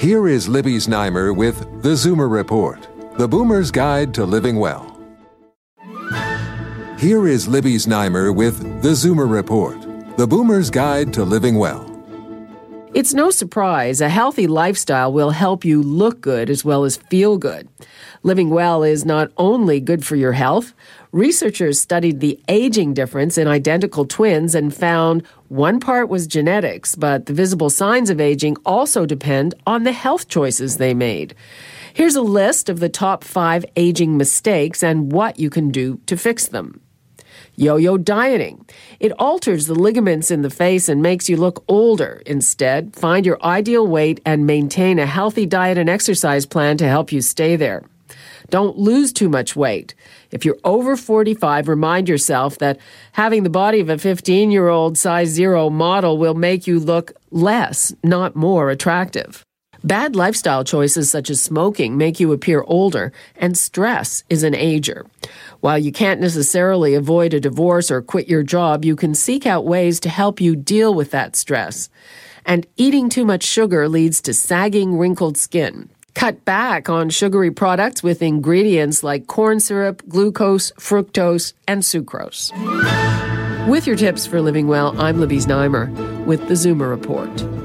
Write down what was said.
Here is Libby Znaimer with the Zoomer Report, the Boomer's Guide to Living Well. Here is Libby Znaimer with the Zoomer Report, the Boomer's Guide to Living Well. It's no surprise a healthy lifestyle will help you look good as well as feel good. Living well is not only good for your health, researchers studied the aging difference in identical twins and found one part was genetics, but the visible signs of aging also depend on the health choices they made. Here's a list of the top five aging mistakes and what you can do to fix them. Yo yo dieting. It alters the ligaments in the face and makes you look older. Instead, find your ideal weight and maintain a healthy diet and exercise plan to help you stay there. Don't lose too much weight. If you're over 45, remind yourself that having the body of a 15 year old size zero model will make you look less, not more attractive. Bad lifestyle choices such as smoking make you appear older, and stress is an ager. While you can't necessarily avoid a divorce or quit your job, you can seek out ways to help you deal with that stress. And eating too much sugar leads to sagging, wrinkled skin. Cut back on sugary products with ingredients like corn syrup, glucose, fructose, and sucrose. With your tips for living well, I'm Libby Znaimer with the Zoomer Report.